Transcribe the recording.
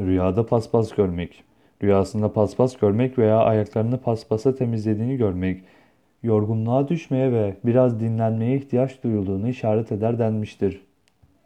Rüyada paspas görmek. Rüyasında paspas görmek veya ayaklarını paspasa temizlediğini görmek, yorgunluğa düşmeye ve biraz dinlenmeye ihtiyaç duyulduğunu işaret eder denmiştir.